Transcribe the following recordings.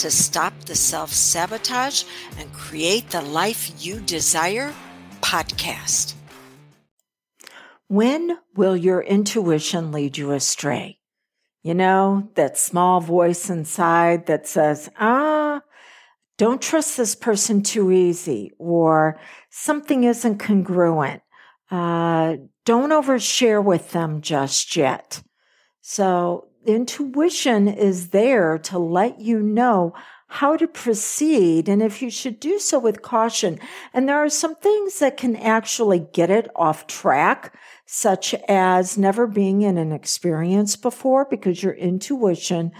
to Stop the Self Sabotage and Create the Life You Desire podcast. When will your intuition lead you astray? You know, that small voice inside that says, ah, don't trust this person too easy, or something isn't congruent. Uh, don't overshare with them just yet. So intuition is there to let you know how to proceed and if you should do so with caution. And there are some things that can actually get it off track, such as never being in an experience before because your intuition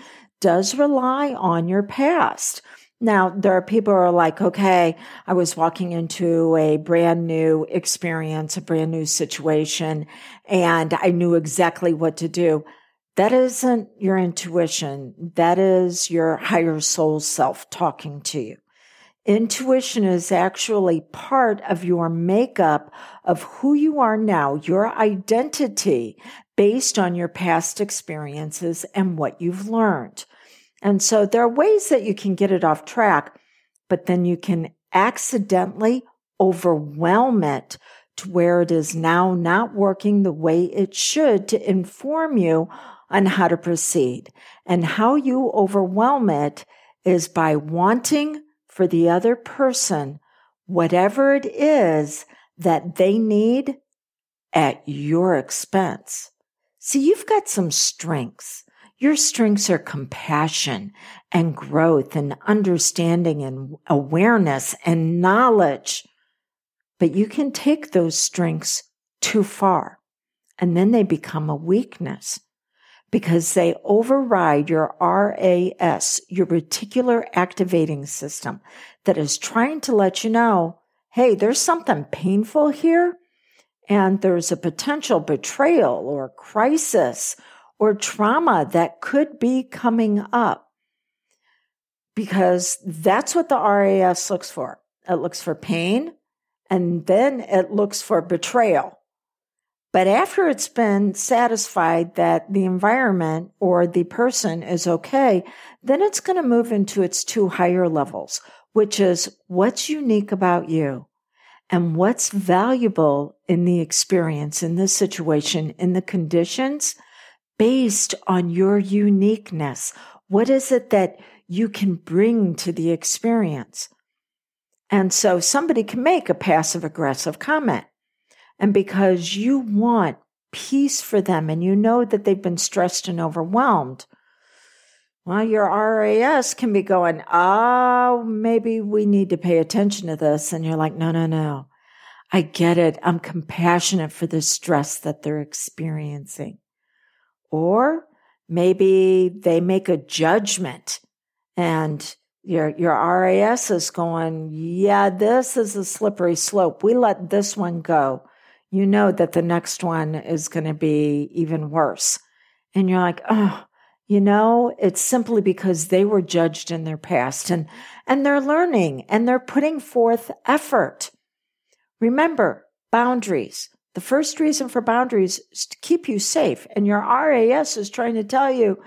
does rely on your past. Now, there are people who are like, okay, I was walking into a brand new experience, a brand new situation, and I knew exactly what to do. That isn't your intuition. That is your higher soul self talking to you. Intuition is actually part of your makeup of who you are now, your identity based on your past experiences and what you've learned. And so there are ways that you can get it off track, but then you can accidentally overwhelm it where it is now not working the way it should to inform you on how to proceed. And how you overwhelm it is by wanting for the other person whatever it is that they need at your expense. See, you've got some strengths. Your strengths are compassion and growth and understanding and awareness and knowledge. But you can take those strengths too far and then they become a weakness because they override your RAS, your reticular activating system that is trying to let you know, hey, there's something painful here and there's a potential betrayal or crisis or trauma that could be coming up because that's what the RAS looks for. It looks for pain and then it looks for betrayal. But after it's been satisfied that the environment or the person is okay, then it's going to move into its two higher levels, which is what's unique about you and what's valuable in the experience, in the situation, in the conditions based on your uniqueness. What is it that you can bring to the experience? And so somebody can make a passive aggressive comment and because you want peace for them and you know that they've been stressed and overwhelmed, well, your RAS can be going, oh, maybe we need to pay attention to this. And you're like, no, no, no. I get it. I'm compassionate for the stress that they're experiencing. Or maybe they make a judgment and your, your RAS is going, yeah, this is a slippery slope. We let this one go you know that the next one is going to be even worse. And you're like, oh, you know, it's simply because they were judged in their past and, and they're learning and they're putting forth effort. Remember, boundaries. The first reason for boundaries is to keep you safe. And your RAS is trying to tell you,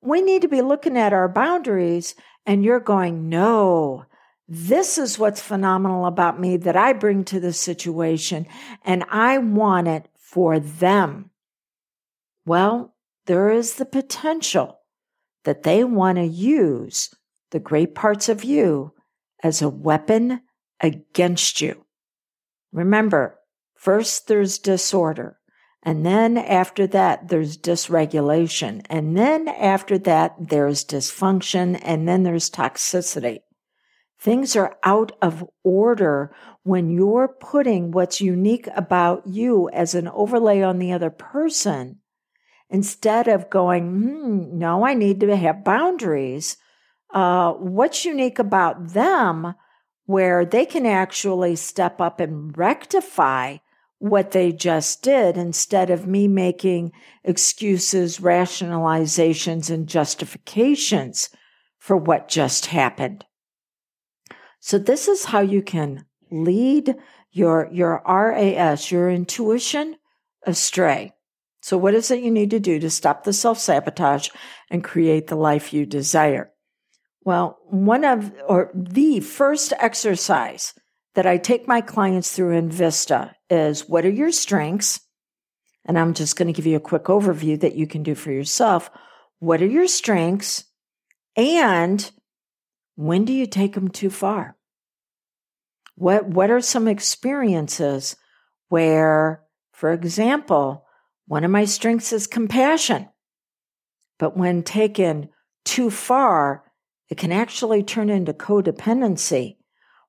we need to be looking at our boundaries. And you're going, no, this is what's phenomenal about me that I bring to the situation, and I want it for them. Well, there is the potential that they want to use the great parts of you as a weapon against you. Remember, first there's disorder, and then after that, there's dysregulation, and then after that, there's dysfunction, and then there's toxicity. Things are out of order when you're putting what's unique about you as an overlay on the other person instead of going, hmm, no, I need to have boundaries. uh, what's unique about them where they can actually step up and rectify what they just did instead of me making excuses, rationalizations, and justifications for what just happened. So this is how you can lead your, your RAS, your intuition astray. So what is it you need to do to stop the self sabotage and create the life you desire? Well, one of, or the first exercise that I take my clients through in Vista is what are your strengths? And I'm just going to give you a quick overview that you can do for yourself. What are your strengths? And when do you take them too far? What, what are some experiences where, for example, one of my strengths is compassion, but when taken too far, it can actually turn into codependency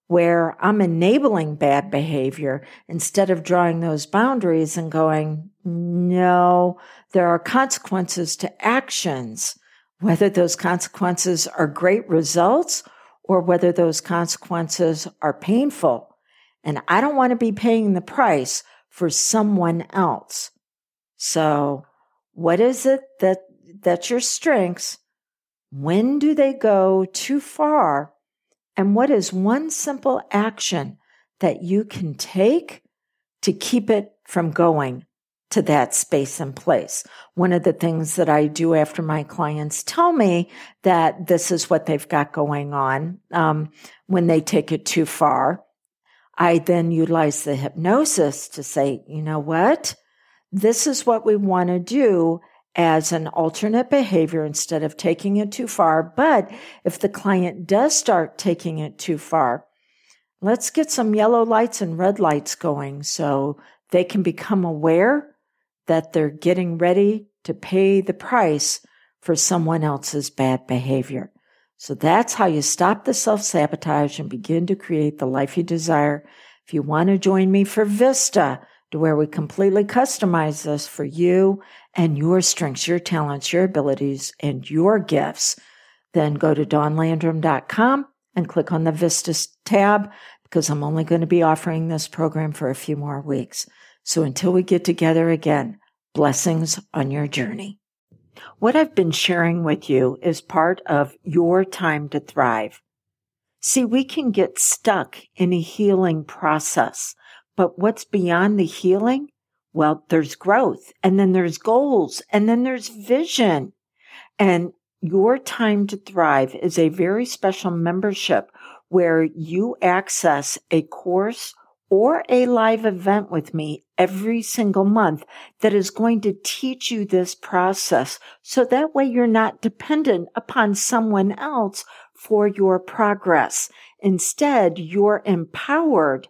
where I'm enabling bad behavior instead of drawing those boundaries and going, no, there are consequences to actions, whether those consequences are great results or whether those consequences are painful. And I don't want to be paying the price for someone else. So what is it that, that's your strengths? When do they go too far? And what is one simple action that you can take to keep it from going to that space and place? One of the things that I do after my clients tell me that this is what they've got going on um, when they take it too far, I then utilize the hypnosis to say, you know what? This is what we want to do as an alternate behavior instead of taking it too far. But if the client does start taking it too far, let's get some yellow lights and red lights going so they can become aware that they're getting ready to pay the price for someone else's bad behavior. So that's how you stop the self sabotage and begin to create the life you desire. If you want to join me for Vista, to where we completely customize this for you and your strengths, your talents, your abilities, and your gifts, then go to dawnlandrum.com and click on the Vistas tab because I'm only going to be offering this program for a few more weeks. So until we get together again, blessings on your journey. What I've been sharing with you is part of your time to thrive. See, we can get stuck in a healing process but what's beyond the healing? Well, there's growth and then there's goals and then there's vision. And your time to thrive is a very special membership where you access a course or a live event with me every single month that is going to teach you this process. So that way you're not dependent upon someone else for your progress. Instead, you're empowered